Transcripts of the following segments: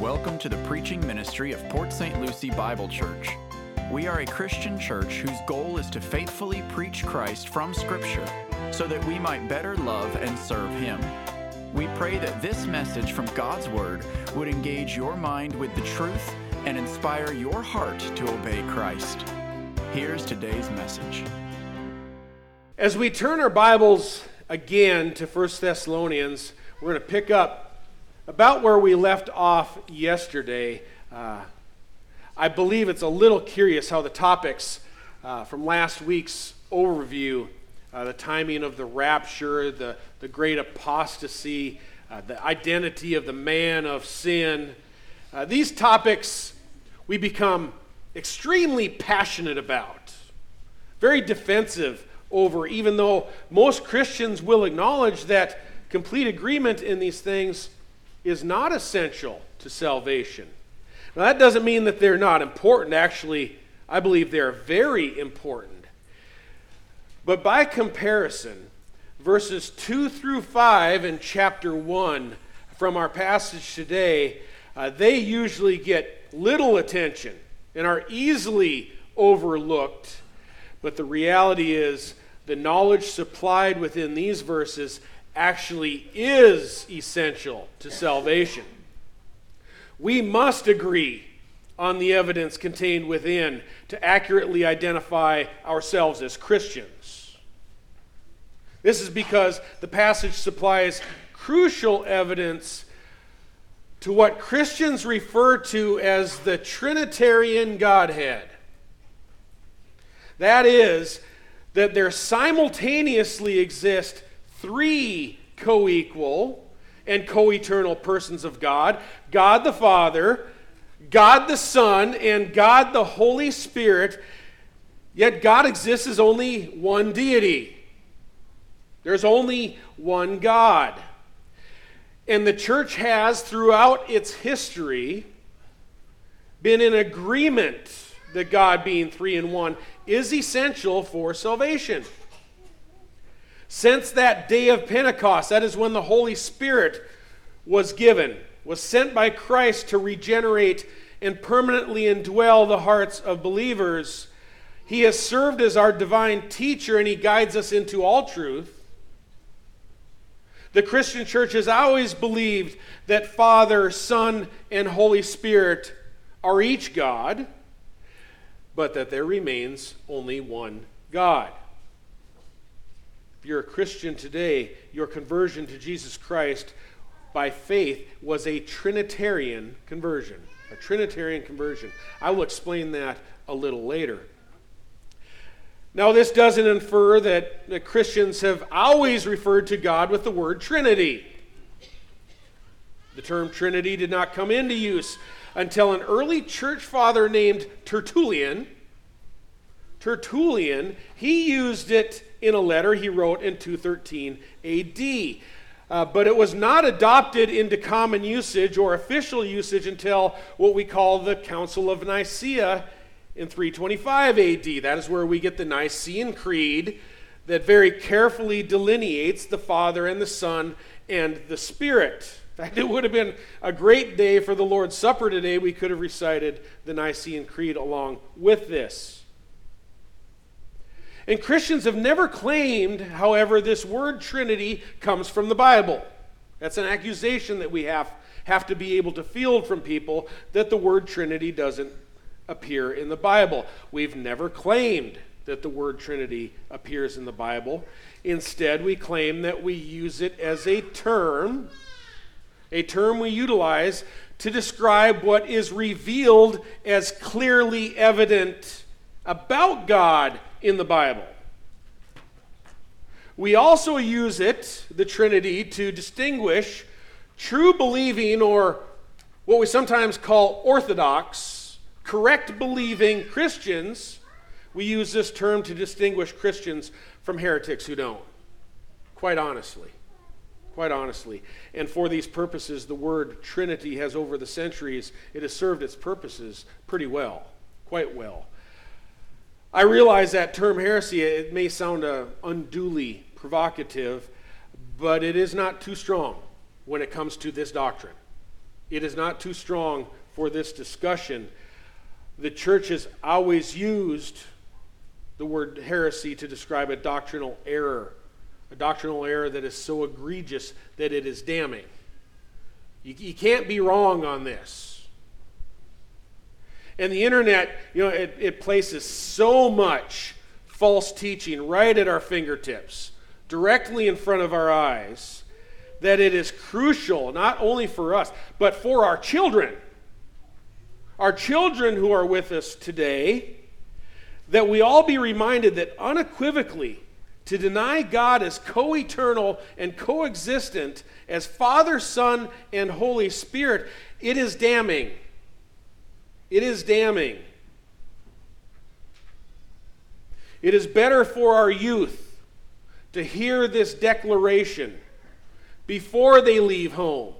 Welcome to the preaching ministry of Port St. Lucie Bible Church. We are a Christian church whose goal is to faithfully preach Christ from Scripture so that we might better love and serve Him. We pray that this message from God's Word would engage your mind with the truth and inspire your heart to obey Christ. Here's today's message. As we turn our Bibles again to 1 Thessalonians, we're going to pick up about where we left off yesterday. Uh, I believe it's a little curious how the topics uh, from last week's overview uh, the timing of the rapture, the, the great apostasy, uh, the identity of the man of sin uh, these topics we become extremely passionate about, very defensive over, even though most Christians will acknowledge that complete agreement in these things is not essential to salvation. Now, that doesn't mean that they're not important. Actually, I believe they're very important. But by comparison, verses 2 through 5 in chapter 1 from our passage today, uh, they usually get little attention and are easily overlooked. But the reality is, the knowledge supplied within these verses actually is essential to salvation. We must agree on the evidence contained within to accurately identify ourselves as Christians. This is because the passage supplies crucial evidence to what Christians refer to as the Trinitarian Godhead. That is, that there simultaneously exist three co equal and co eternal persons of God God the Father, God the Son, and God the Holy Spirit. Yet God exists as only one deity. There's only one God. And the church has, throughout its history, been in agreement that God being three in one is essential for salvation. Since that day of Pentecost, that is when the Holy Spirit was given, was sent by Christ to regenerate and permanently indwell the hearts of believers, he has served as our divine teacher and he guides us into all truth. The Christian church has always believed that Father, Son, and Holy Spirit are each God, but that there remains only one God you're a Christian today, your conversion to Jesus Christ by faith was a Trinitarian conversion. A Trinitarian conversion. I will explain that a little later. Now, this doesn't infer that, that Christians have always referred to God with the word Trinity. The term Trinity did not come into use until an early church father named Tertullian. Tertullian, he used it in a letter he wrote in 213 AD. Uh, but it was not adopted into common usage or official usage until what we call the Council of Nicaea in 325 AD. That is where we get the Nicene Creed that very carefully delineates the Father and the Son and the Spirit. In fact, it would have been a great day for the Lord's Supper today. We could have recited the Nicene Creed along with this. And Christians have never claimed, however, this word Trinity comes from the Bible. That's an accusation that we have, have to be able to field from people that the word Trinity doesn't appear in the Bible. We've never claimed that the word Trinity appears in the Bible. Instead, we claim that we use it as a term, a term we utilize to describe what is revealed as clearly evident about God in the Bible. We also use it, the Trinity, to distinguish true believing or what we sometimes call orthodox, correct believing Christians. We use this term to distinguish Christians from heretics who don't. Quite honestly. Quite honestly. And for these purposes, the word Trinity has, over the centuries, it has served its purposes pretty well, quite well. I realize that term heresy, it may sound uh, unduly provocative, but it is not too strong when it comes to this doctrine. It is not too strong for this discussion. The church has always used the word heresy to describe a doctrinal error, a doctrinal error that is so egregious that it is damning. You, you can't be wrong on this. And the internet, you know, it, it places so much false teaching right at our fingertips, directly in front of our eyes, that it is crucial, not only for us, but for our children. Our children who are with us today, that we all be reminded that unequivocally, to deny God as co eternal and coexistent as Father, Son, and Holy Spirit, it is damning. It is damning. It is better for our youth to hear this declaration before they leave home,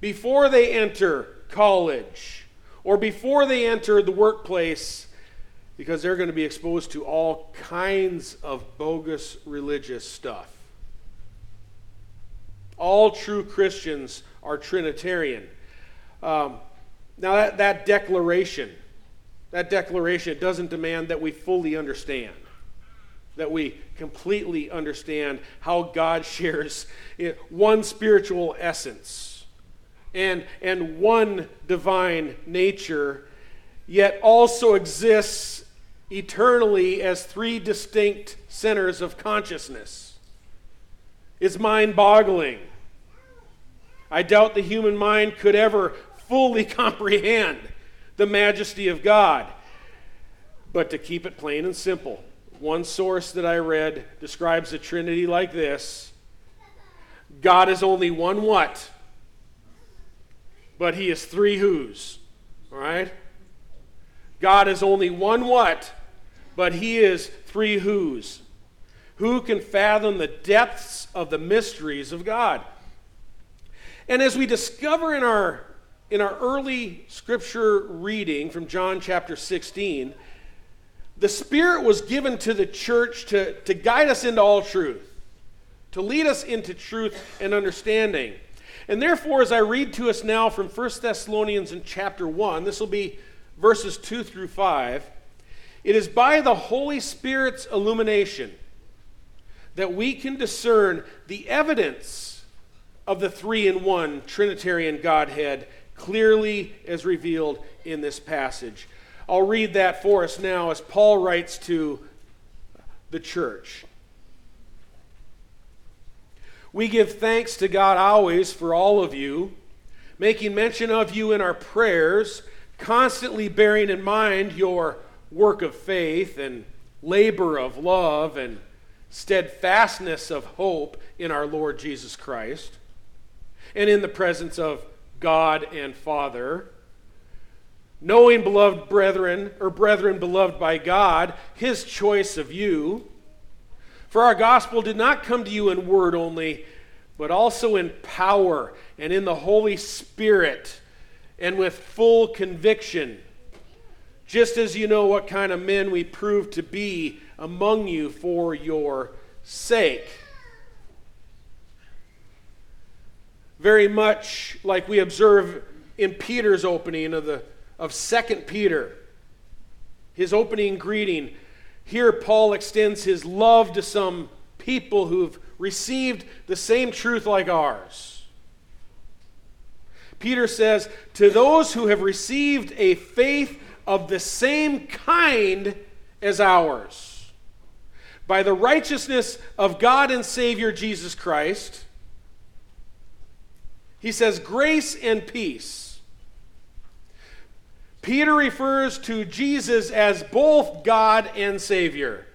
before they enter college, or before they enter the workplace, because they're going to be exposed to all kinds of bogus religious stuff. All true Christians are Trinitarian. Um, now, that, that declaration, that declaration doesn't demand that we fully understand, that we completely understand how God shares one spiritual essence and, and one divine nature, yet also exists eternally as three distinct centers of consciousness. It's mind boggling. I doubt the human mind could ever fully comprehend the majesty of God. But to keep it plain and simple, one source that I read describes the Trinity like this God is only one what? But he is three who's. All right? God is only one what? But he is three who's. Who can fathom the depths of the mysteries of God? And as we discover in our, in our early scripture reading from John chapter 16, the Spirit was given to the church to, to guide us into all truth, to lead us into truth and understanding. And therefore, as I read to us now from 1 Thessalonians in chapter 1, this will be verses 2 through 5. It is by the Holy Spirit's illumination that we can discern the evidence of the three in one Trinitarian Godhead clearly as revealed in this passage. I'll read that for us now as Paul writes to the church. We give thanks to God always for all of you, making mention of you in our prayers, constantly bearing in mind your work of faith and labor of love and steadfastness of hope in our Lord Jesus Christ and in the presence of God and Father. Knowing, beloved brethren, or brethren beloved by God, his choice of you. For our gospel did not come to you in word only, but also in power and in the Holy Spirit and with full conviction, just as you know what kind of men we prove to be among you for your sake. Very much like we observe in Peter's opening of the of 2 Peter. His opening greeting. Here Paul extends his love to some people who've received the same truth like ours. Peter says, To those who have received a faith of the same kind as ours, by the righteousness of God and Savior Jesus Christ, he says, grace and peace. Peter refers to Jesus as both God and Savior.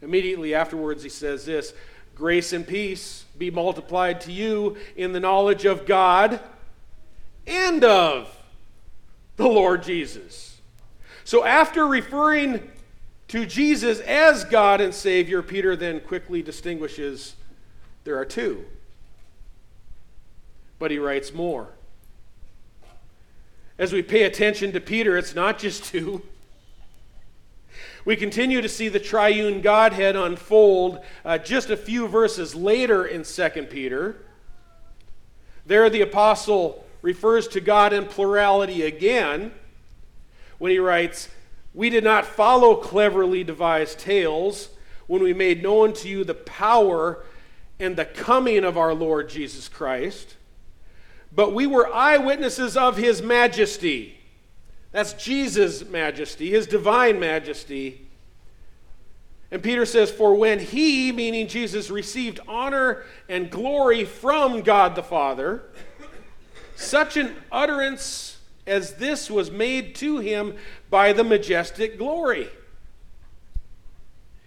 Immediately afterwards, he says this Grace and peace be multiplied to you in the knowledge of God and of the Lord Jesus. So, after referring to Jesus as God and Savior, Peter then quickly distinguishes there are two. But he writes more. As we pay attention to Peter, it's not just two. We continue to see the triune Godhead unfold uh, just a few verses later in 2 Peter. There, the apostle refers to God in plurality again when he writes, We did not follow cleverly devised tales when we made known to you the power and the coming of our Lord Jesus Christ, but we were eyewitnesses of his majesty. That's Jesus' majesty, his divine majesty. And Peter says, For when he, meaning Jesus, received honor and glory from God the Father, such an utterance as this was made to him by the majestic glory.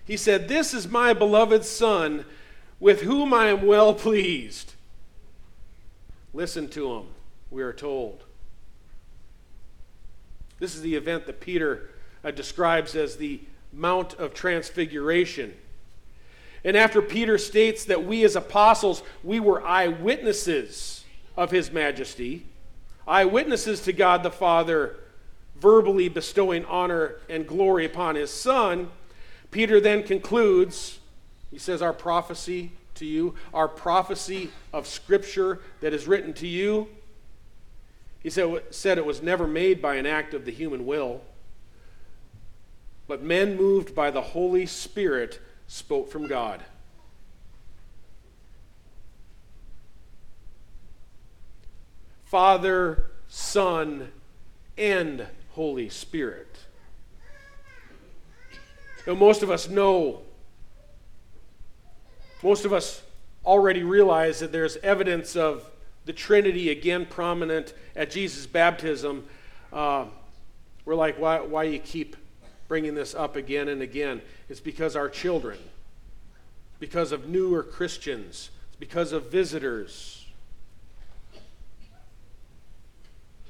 He said, This is my beloved Son, with whom I am well pleased. Listen to him, we are told. This is the event that Peter uh, describes as the Mount of Transfiguration. And after Peter states that we as apostles, we were eyewitnesses of his majesty, eyewitnesses to God the Father verbally bestowing honor and glory upon his Son, Peter then concludes, he says, Our prophecy to you, our prophecy of Scripture that is written to you. He said, said it was never made by an act of the human will, but men moved by the Holy Spirit spoke from God. Father, Son, and Holy Spirit. Now, most of us know, most of us already realize that there's evidence of the Trinity again prominent at Jesus' baptism. Uh, we're like, why, why you keep bringing this up again and again? It's because our children, because of newer Christians, because of visitors.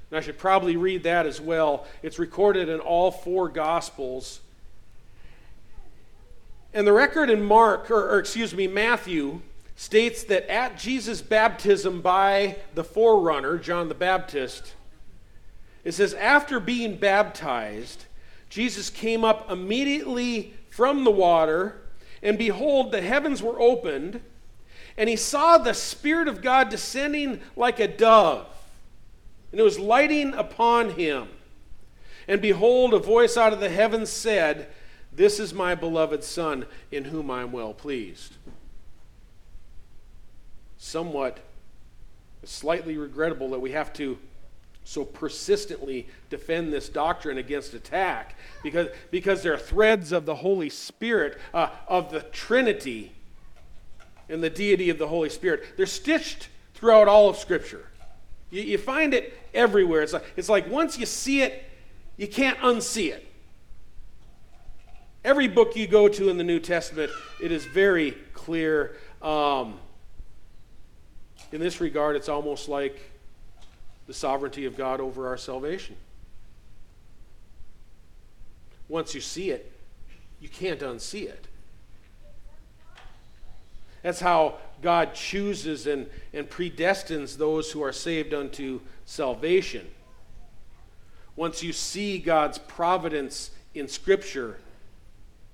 And I should probably read that as well. It's recorded in all four Gospels. And the record in Mark, or, or, excuse me, Matthew, states that at Jesus' baptism by the forerunner, John the Baptist, it says, after being baptized, Jesus came up immediately from the water, and behold, the heavens were opened, and he saw the Spirit of God descending like a dove, and it was lighting upon him. And behold, a voice out of the heavens said, this is my beloved Son, in whom I am well pleased. Somewhat, slightly regrettable that we have to so persistently defend this doctrine against attack because, because there are threads of the Holy Spirit, uh, of the Trinity, and the deity of the Holy Spirit. They're stitched throughout all of Scripture. You, you find it everywhere. It's like, it's like once you see it, you can't unsee it. Every book you go to in the New Testament, it is very clear. Um, in this regard, it's almost like the sovereignty of God over our salvation. Once you see it, you can't unsee it. That's how God chooses and, and predestines those who are saved unto salvation. Once you see God's providence in Scripture,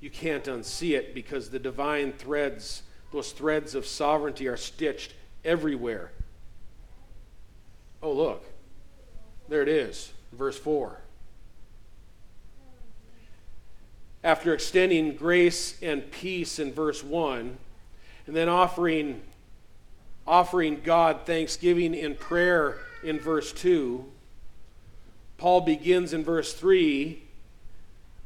you can't unsee it because the divine threads, those threads of sovereignty, are stitched everywhere. Oh, look. There it is, verse 4. After extending grace and peace in verse 1, and then offering, offering God thanksgiving in prayer in verse 2, Paul begins in verse 3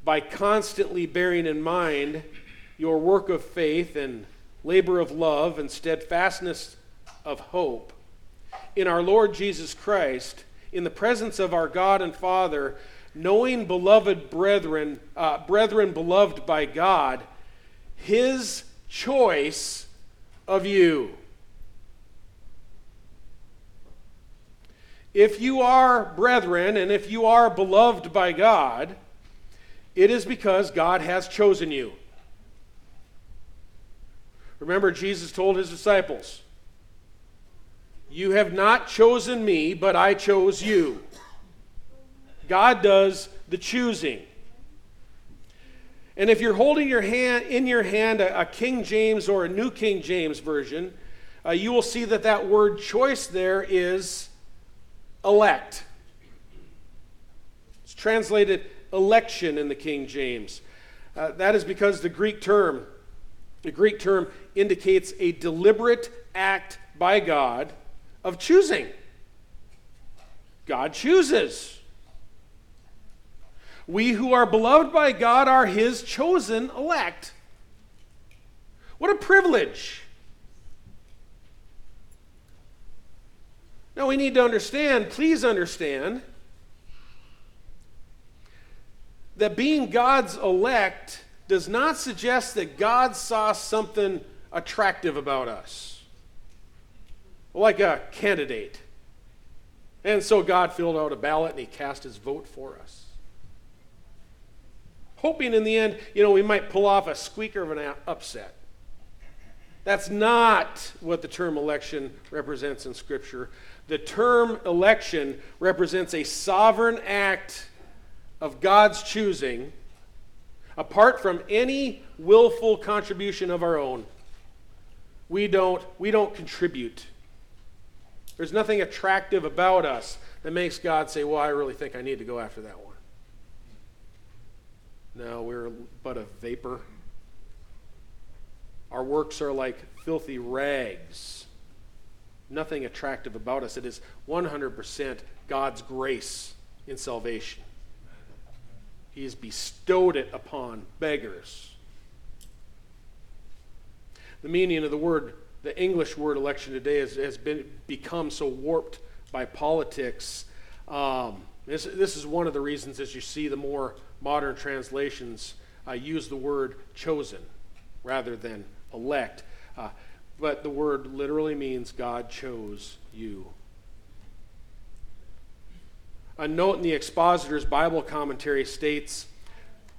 by constantly bearing in mind your work of faith and labor of love and steadfastness of hope in our Lord Jesus Christ, in the presence of our God and Father, knowing, beloved brethren, uh, brethren beloved by God, His choice of you. If you are brethren and if you are beloved by God, it is because God has chosen you. Remember, Jesus told his disciples, You have not chosen me, but I chose you. God does the choosing. And if you're holding your hand in your hand a, a King James or a New King James version, uh, you will see that that word choice there is elect. It's translated election in the King James. Uh, that is because the Greek term, the Greek term indicates a deliberate act by God of choosing. God chooses. We who are beloved by God are his chosen elect. What a privilege. Now we need to understand, please understand, that being God's elect does not suggest that God saw something attractive about us, like a candidate. And so God filled out a ballot and he cast his vote for us. Hoping in the end, you know, we might pull off a squeaker of an upset. That's not what the term election represents in Scripture. The term election represents a sovereign act of God's choosing, apart from any willful contribution of our own. We don't, we don't contribute. There's nothing attractive about us that makes God say, Well, I really think I need to go after that one. No, we're but a vapor. Our works are like filthy rags. Nothing attractive about us. It is 100% God's grace in salvation. He has bestowed it upon beggars. The meaning of the word, the English word election today, has, has been, become so warped by politics. Um, this, this is one of the reasons, as you see the more modern translations uh, use the word chosen rather than elect. Uh, but the word literally means God chose you a note in the expositor's Bible commentary states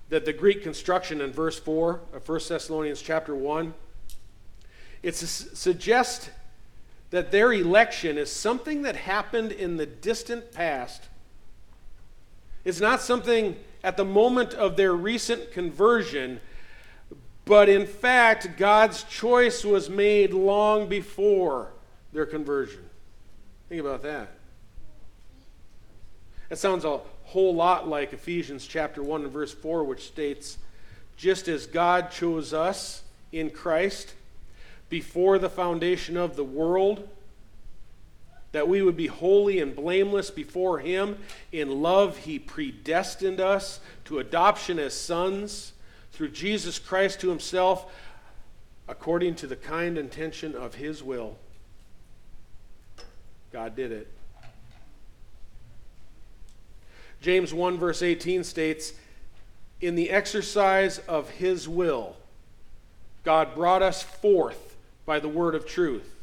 that the Greek construction in verse 4 of 1 Thessalonians chapter 1 it suggests that their election is something that happened in the distant past. It's not something at the moment of their recent conversion, but in fact, God's choice was made long before their conversion. Think about that. That sounds a whole lot like Ephesians chapter 1 and verse 4, which states, Just as God chose us in Christ before the foundation of the world, that we would be holy and blameless before Him. In love, He predestined us to adoption as sons through Jesus Christ to Himself, according to the kind intention of His will. God did it. James 1, verse 18 states, In the exercise of his will, God brought us forth by the word of truth.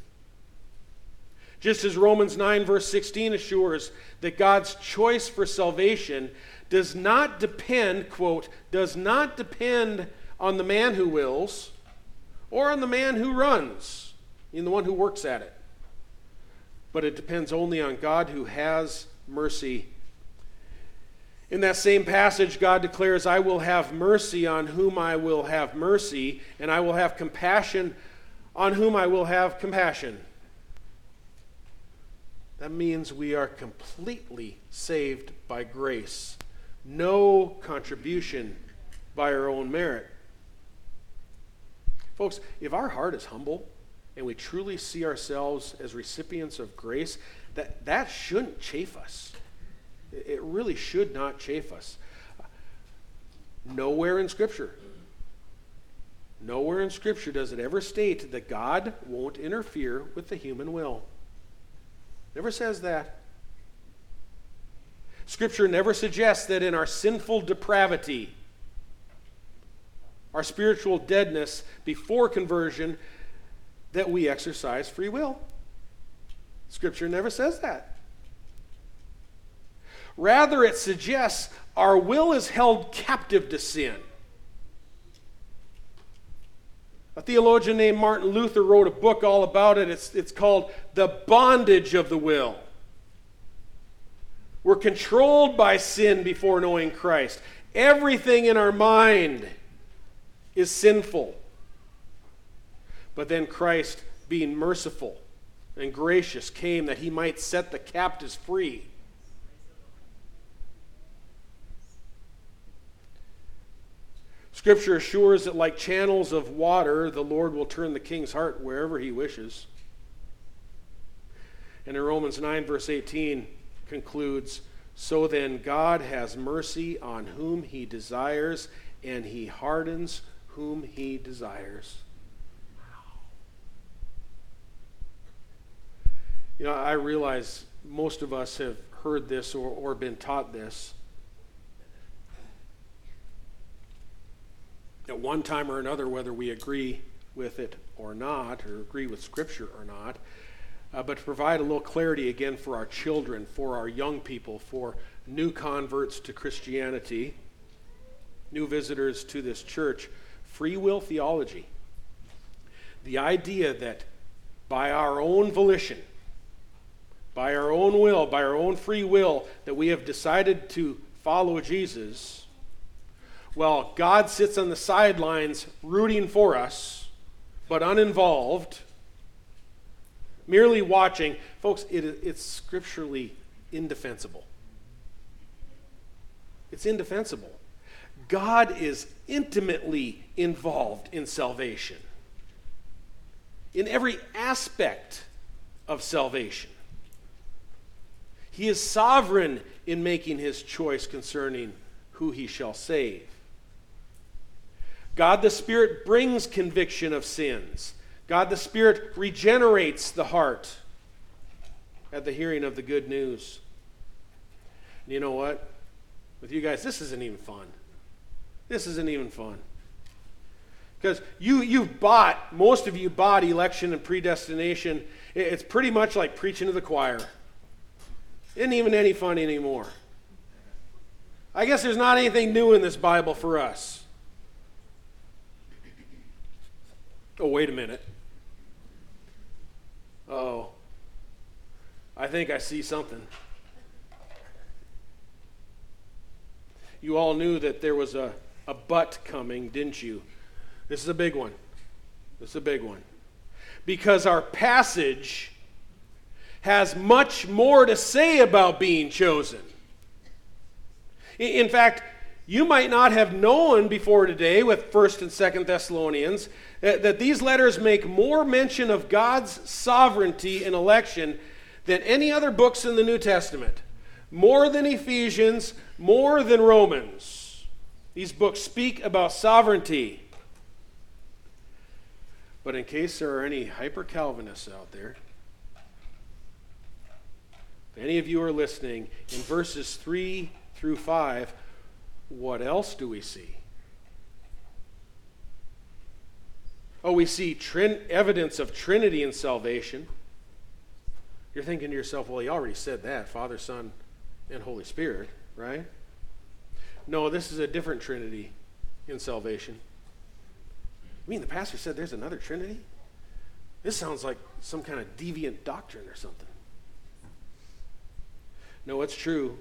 Just as Romans 9, verse 16 assures that God's choice for salvation does not depend, quote, does not depend on the man who wills or on the man who runs, in the one who works at it. But it depends only on God who has mercy in that same passage, God declares, I will have mercy on whom I will have mercy, and I will have compassion on whom I will have compassion. That means we are completely saved by grace, no contribution by our own merit. Folks, if our heart is humble and we truly see ourselves as recipients of grace, that, that shouldn't chafe us. It really should not chafe us. Nowhere in Scripture, nowhere in Scripture does it ever state that God won't interfere with the human will. Never says that. Scripture never suggests that in our sinful depravity, our spiritual deadness before conversion, that we exercise free will. Scripture never says that. Rather, it suggests our will is held captive to sin. A theologian named Martin Luther wrote a book all about it. It's, it's called The Bondage of the Will. We're controlled by sin before knowing Christ. Everything in our mind is sinful. But then Christ, being merciful, and gracious came that he might set the captives free. Scripture assures that, like channels of water, the Lord will turn the king's heart wherever he wishes. And in Romans 9, verse 18, concludes So then, God has mercy on whom he desires, and he hardens whom he desires. You know, I realize most of us have heard this or, or been taught this. At one time or another, whether we agree with it or not, or agree with Scripture or not, uh, but to provide a little clarity again for our children, for our young people, for new converts to Christianity, new visitors to this church, free will theology. The idea that by our own volition, by our own will, by our own free will, that we have decided to follow Jesus, while God sits on the sidelines rooting for us, but uninvolved, merely watching, folks, it, it's scripturally indefensible. It's indefensible. God is intimately involved in salvation, in every aspect of salvation. He is sovereign in making his choice concerning who he shall save. God the Spirit brings conviction of sins. God the Spirit regenerates the heart at the hearing of the good news. And you know what? With you guys, this isn't even fun. This isn't even fun. Because you, you've bought, most of you bought election and predestination. It's pretty much like preaching to the choir. Isn't even any fun anymore. I guess there's not anything new in this Bible for us. Oh, wait a minute. Oh, I think I see something. You all knew that there was a, a but coming, didn't you? This is a big one. This is a big one. Because our passage has much more to say about being chosen. In fact, you might not have known before today with 1st and 2nd Thessalonians that these letters make more mention of God's sovereignty in election than any other books in the New Testament. More than Ephesians, more than Romans. These books speak about sovereignty. But in case there are any hyper Calvinists out there, if any of you are listening, in verses 3 through 5, what else do we see? Oh, we see trin- evidence of Trinity in salvation. You're thinking to yourself, well, he already said that Father, Son, and Holy Spirit, right? No, this is a different Trinity in salvation. I mean, the pastor said there's another Trinity? This sounds like some kind of deviant doctrine or something. No, it's true.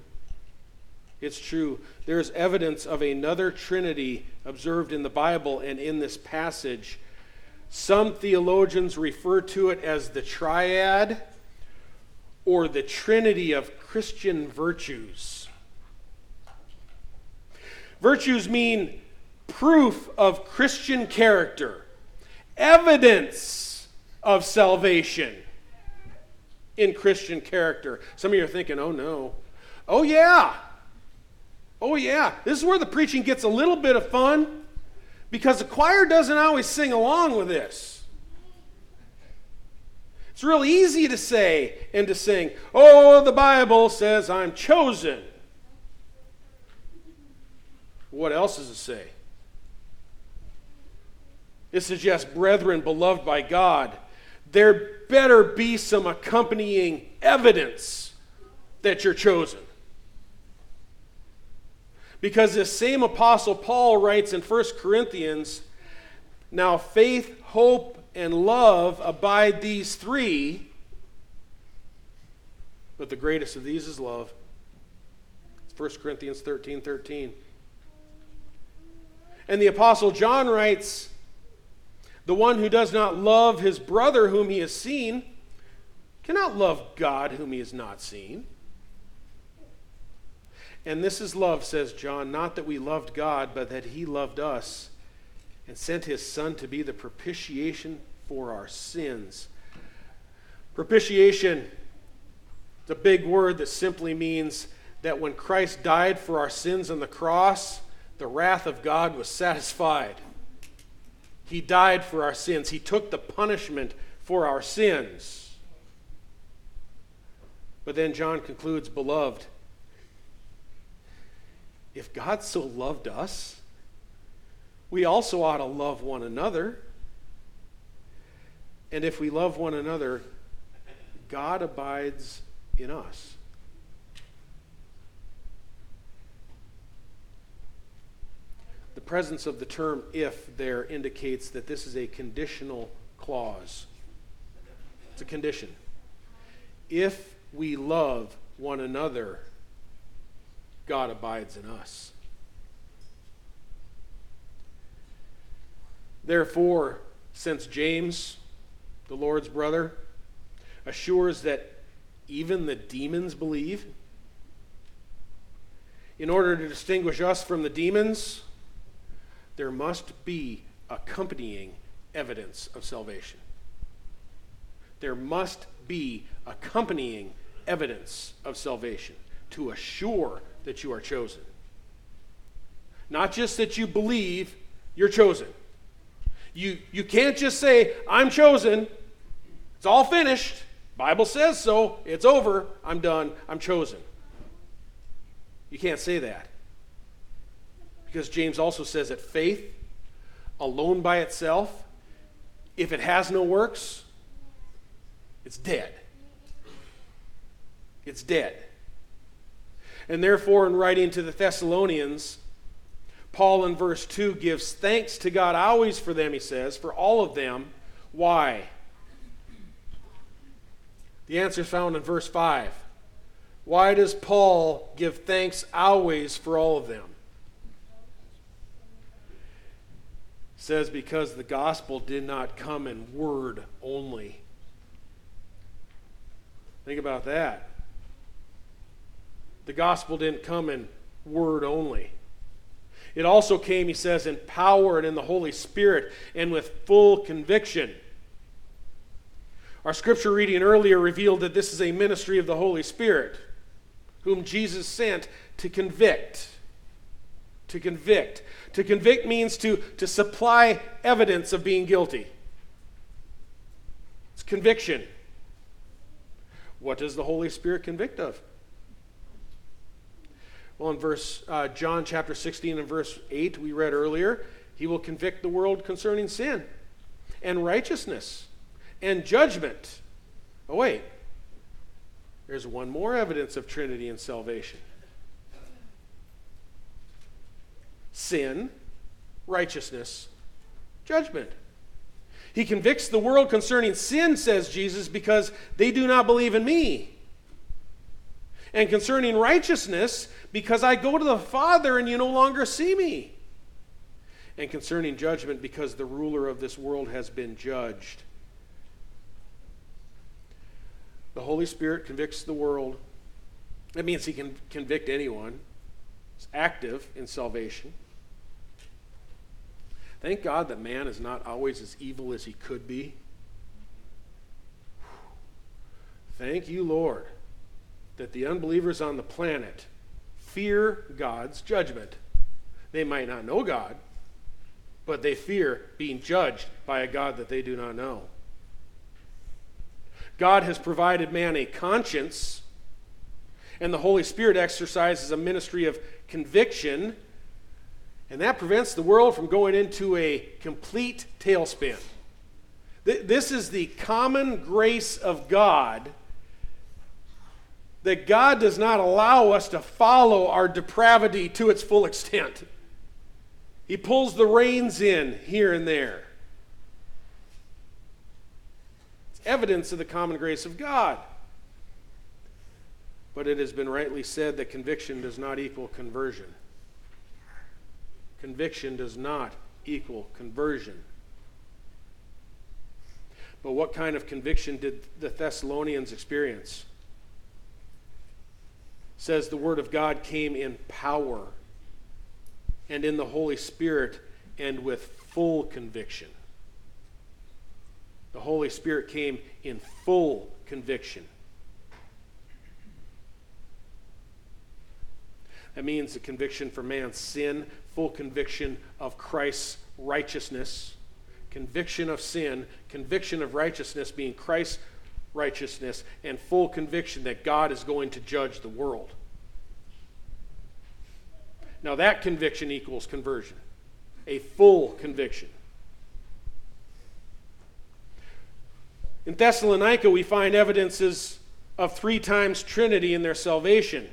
It's true. There is evidence of another Trinity observed in the Bible and in this passage. Some theologians refer to it as the triad or the trinity of Christian virtues. Virtues mean proof of Christian character, evidence of salvation in Christian character. Some of you are thinking, oh no. Oh yeah. Oh yeah. This is where the preaching gets a little bit of fun because the choir doesn't always sing along with this. It's real easy to say and to sing, oh, the Bible says I'm chosen. What else does it say? It suggests, brethren, beloved by God there better be some accompanying evidence that you're chosen. Because this same apostle Paul writes in 1 Corinthians, now faith, hope, and love abide these three, but the greatest of these is love. It's 1 Corinthians 13 13. And the apostle John writes, the one who does not love his brother whom he has seen cannot love God whom he has not seen. And this is love, says John, not that we loved God, but that he loved us and sent his Son to be the propitiation for our sins. Propitiation is a big word that simply means that when Christ died for our sins on the cross, the wrath of God was satisfied. He died for our sins, He took the punishment for our sins. But then John concludes, Beloved, if God so loved us, we also ought to love one another. And if we love one another, God abides in us. The presence of the term if there indicates that this is a conditional clause. It's a condition. If we love one another, God abides in us. Therefore, since James, the Lord's brother, assures that even the demons believe, in order to distinguish us from the demons, there must be accompanying evidence of salvation. There must be accompanying evidence of salvation to assure that you are chosen. Not just that you believe you're chosen. You, you can't just say, I'm chosen. It's all finished. Bible says so. It's over. I'm done. I'm chosen. You can't say that. Because James also says that faith alone by itself, if it has no works, it's dead. It's dead. And therefore, in writing to the Thessalonians, Paul in verse 2 gives thanks to God always for them, he says, for all of them. Why? The answer is found in verse 5. Why does Paul give thanks always for all of them? It says because the gospel did not come in word only. Think about that. The gospel didn't come in word only. It also came, he says, in power and in the Holy Spirit and with full conviction. Our scripture reading earlier revealed that this is a ministry of the Holy Spirit, whom Jesus sent to convict. To convict. To convict means to, to supply evidence of being guilty. It's conviction. What does the Holy Spirit convict of? Well, in verse uh, John chapter 16 and verse 8, we read earlier, he will convict the world concerning sin and righteousness and judgment. Oh, wait. There's one more evidence of Trinity and salvation sin, righteousness, judgment. He convicts the world concerning sin, says Jesus, because they do not believe in me. And concerning righteousness, because I go to the Father and you no longer see me. And concerning judgment, because the ruler of this world has been judged. The Holy Spirit convicts the world. That means he can convict anyone. He's active in salvation. Thank God that man is not always as evil as he could be. Thank you, Lord, that the unbelievers on the planet fear God's judgment. They might not know God, but they fear being judged by a God that they do not know. God has provided man a conscience, and the Holy Spirit exercises a ministry of conviction, and that prevents the world from going into a complete tailspin. This is the common grace of God that God does not allow us to follow our depravity to its full extent. He pulls the reins in here and there. It's evidence of the common grace of God. But it has been rightly said that conviction does not equal conversion. Conviction does not equal conversion. But what kind of conviction did the Thessalonians experience? Says the word of God came in power and in the Holy Spirit and with full conviction. The Holy Spirit came in full conviction. That means a conviction for man's sin, full conviction of Christ's righteousness, conviction of sin, conviction of righteousness being Christ's righteousness, and full conviction that God is going to judge the world. Now, that conviction equals conversion, a full conviction. In Thessalonica, we find evidences of three times Trinity in their salvation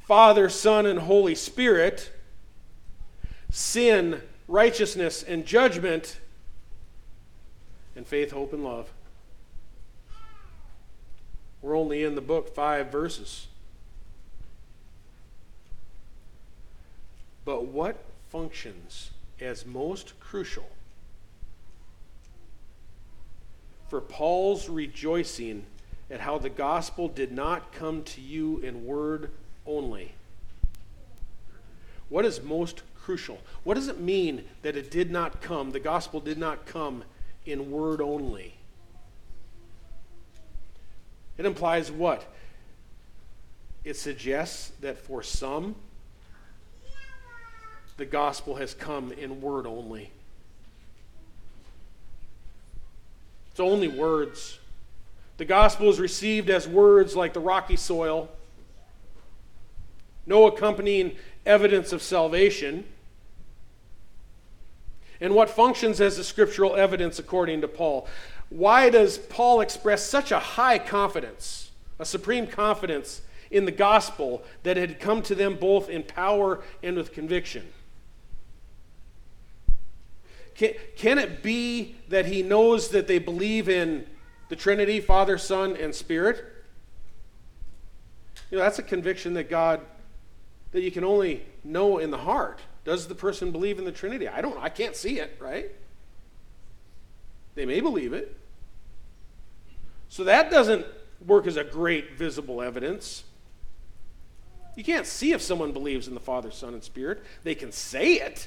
Father, Son, and Holy Spirit, sin, righteousness, and judgment, and faith, hope, and love. We're only in the book five verses. But what functions as most crucial for Paul's rejoicing at how the gospel did not come to you in word only? What is most crucial? What does it mean that it did not come, the gospel did not come in word only? It implies what? It suggests that for some, the gospel has come in word only. It's only words. The gospel is received as words like the rocky soil, no accompanying evidence of salvation. And what functions as the scriptural evidence according to Paul? Why does Paul express such a high confidence, a supreme confidence in the gospel that had come to them both in power and with conviction? Can, can it be that he knows that they believe in the Trinity, Father, Son, and Spirit? You know, that's a conviction that God, that you can only know in the heart. Does the person believe in the Trinity? I don't, I can't see it, right? They may believe it. So that doesn't work as a great visible evidence. You can't see if someone believes in the Father, Son, and Spirit. They can say it.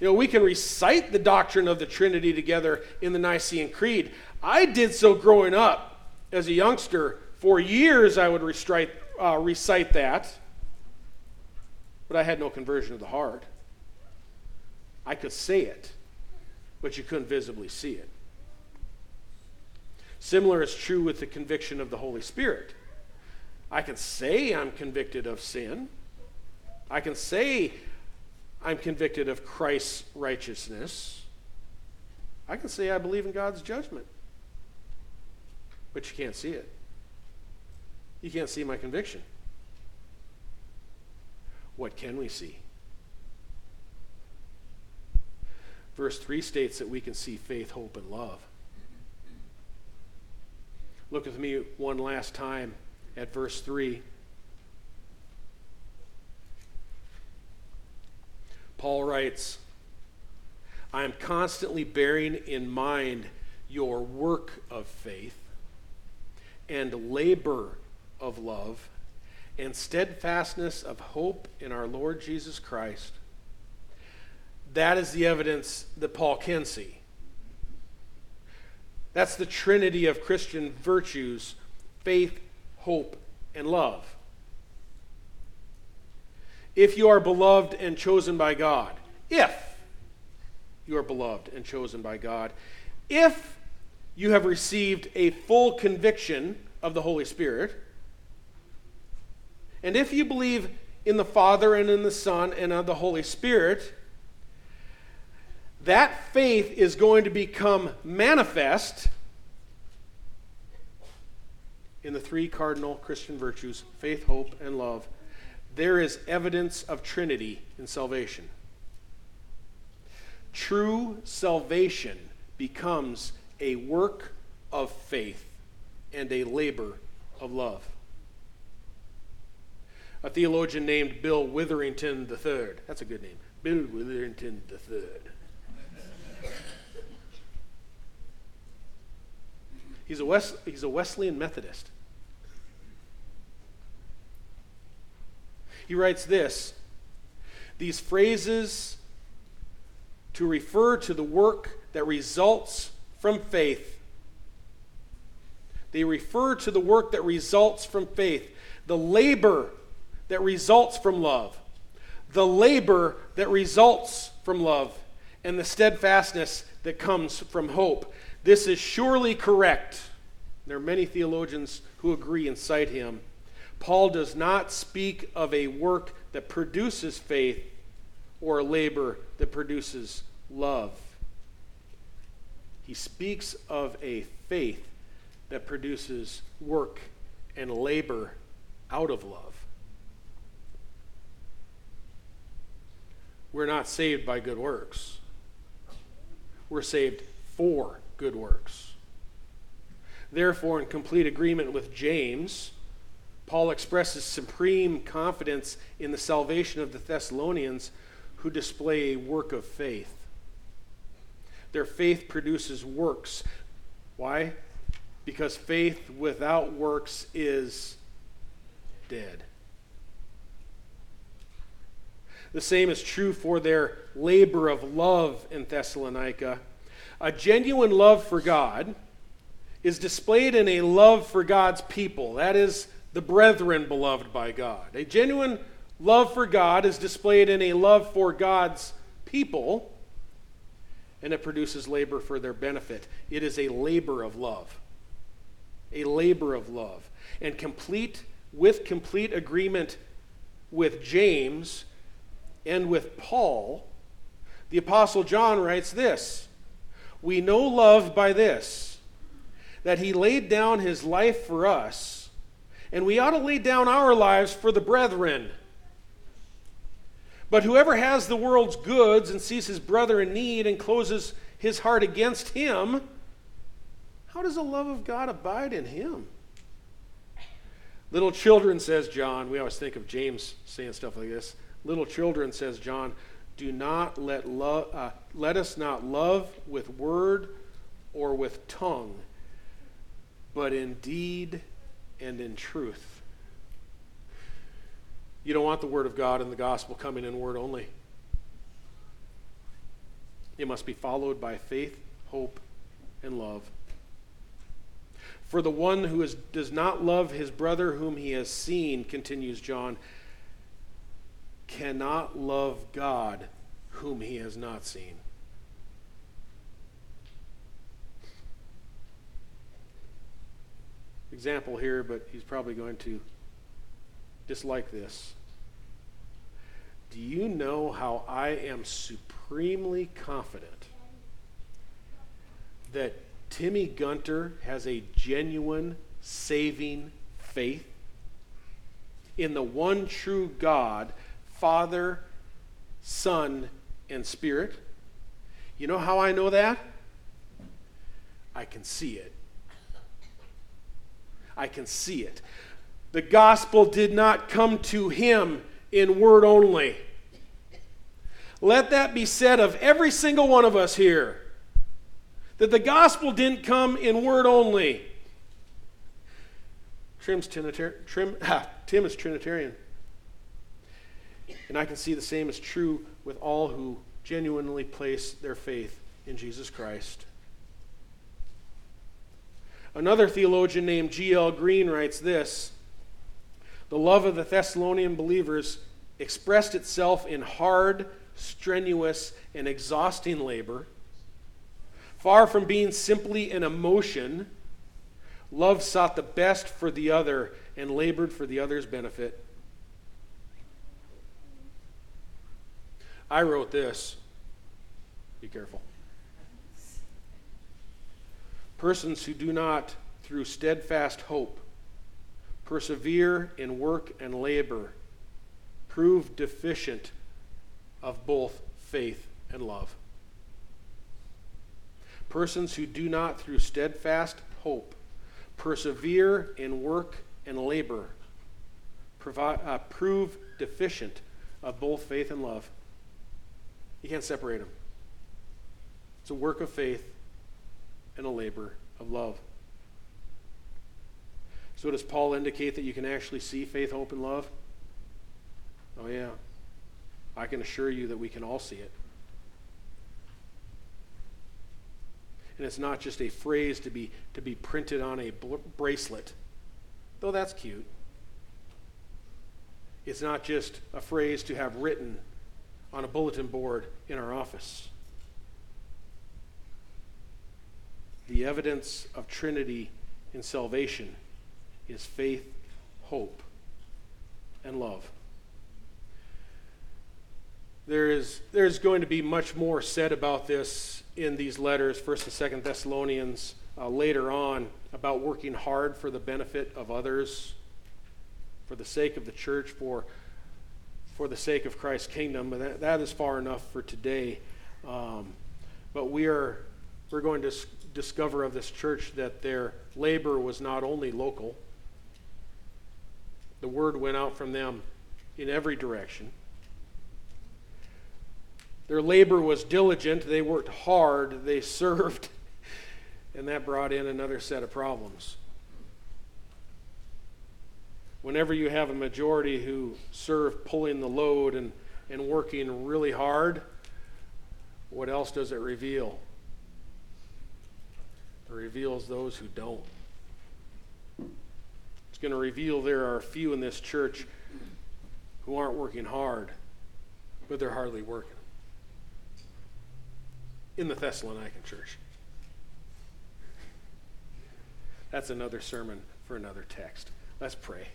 You know, we can recite the doctrine of the Trinity together in the Nicene Creed. I did so growing up as a youngster. For years, I would recite, uh, recite that, but I had no conversion of the heart. I could say it, but you couldn't visibly see it. Similar is true with the conviction of the Holy Spirit. I can say I'm convicted of sin. I can say I'm convicted of Christ's righteousness. I can say I believe in God's judgment. But you can't see it. You can't see my conviction. What can we see? Verse 3 states that we can see faith, hope, and love. Look with me one last time at verse 3. Paul writes, I am constantly bearing in mind your work of faith and labor of love and steadfastness of hope in our Lord Jesus Christ. That is the evidence that Paul can see. That's the trinity of Christian virtues faith, hope, and love if you are beloved and chosen by God. If you are beloved and chosen by God. If you have received a full conviction of the Holy Spirit. And if you believe in the Father and in the Son and of the Holy Spirit, that faith is going to become manifest in the three cardinal Christian virtues faith, hope, and love there is evidence of Trinity in salvation. True salvation becomes a work of faith and a labor of love. A theologian named Bill Witherington III, that's a good name, Bill Witherington III, He's a, Wes- he's a Wesleyan Methodist. He writes this These phrases to refer to the work that results from faith. They refer to the work that results from faith, the labor that results from love, the labor that results from love, and the steadfastness that comes from hope. This is surely correct. There are many theologians who agree and cite him. Paul does not speak of a work that produces faith or a labor that produces love. He speaks of a faith that produces work and labor out of love. We're not saved by good works. We're saved for good works. Therefore, in complete agreement with James, Paul expresses supreme confidence in the salvation of the Thessalonians who display a work of faith. Their faith produces works. Why? Because faith without works is dead. The same is true for their labor of love in Thessalonica. A genuine love for God is displayed in a love for God's people. That is, the brethren beloved by God. A genuine love for God is displayed in a love for God's people, and it produces labor for their benefit. It is a labor of love. A labor of love. And complete, with complete agreement with James, and with Paul, the Apostle John writes this We know love by this, that he laid down his life for us, and we ought to lay down our lives for the brethren. But whoever has the world's goods and sees his brother in need and closes his heart against him, how does the love of God abide in him? Little children, says John, we always think of James saying stuff like this. Little children, says John, do not let, love, uh, let us not love with word or with tongue, but in deed and in truth. You don't want the word of God and the gospel coming in word only. It must be followed by faith, hope, and love. For the one who is, does not love his brother whom he has seen, continues John, cannot love God whom he has not seen. Example here, but he's probably going to dislike this. Do you know how I am supremely confident that Timmy Gunter has a genuine saving faith in the one true God Father, Son, and Spirit. You know how I know that? I can see it. I can see it. The gospel did not come to him in word only. Let that be said of every single one of us here that the gospel didn't come in word only. Trim's Trim, ah, Tim is Trinitarian. And I can see the same is true with all who genuinely place their faith in Jesus Christ. Another theologian named G.L. Green writes this The love of the Thessalonian believers expressed itself in hard, strenuous, and exhausting labor. Far from being simply an emotion, love sought the best for the other and labored for the other's benefit. I wrote this. Be careful. Persons who do not, through steadfast hope, persevere in work and labor, prove deficient of both faith and love. Persons who do not, through steadfast hope, persevere in work and labor, uh, prove deficient of both faith and love. You can't separate them. It's a work of faith and a labor of love. So, does Paul indicate that you can actually see faith, hope, and love? Oh, yeah. I can assure you that we can all see it. And it's not just a phrase to be, to be printed on a bl- bracelet, though that's cute. It's not just a phrase to have written on a bulletin board in our office. The evidence of Trinity in salvation is faith, hope, and love. There is there's going to be much more said about this in these letters, First and Second Thessalonians, uh, later on about working hard for the benefit of others, for the sake of the church, for for the sake of Christ's kingdom. But that, that is far enough for today. Um, but we are we're going to discover of this church that their labor was not only local. The word went out from them in every direction. Their labor was diligent, they worked hard, they served, and that brought in another set of problems. Whenever you have a majority who serve pulling the load and, and working really hard, what else does it reveal? It reveals those who don't. It's going to reveal there are a few in this church who aren't working hard, but they're hardly working in the Thessalonican church. That's another sermon for another text. Let's pray.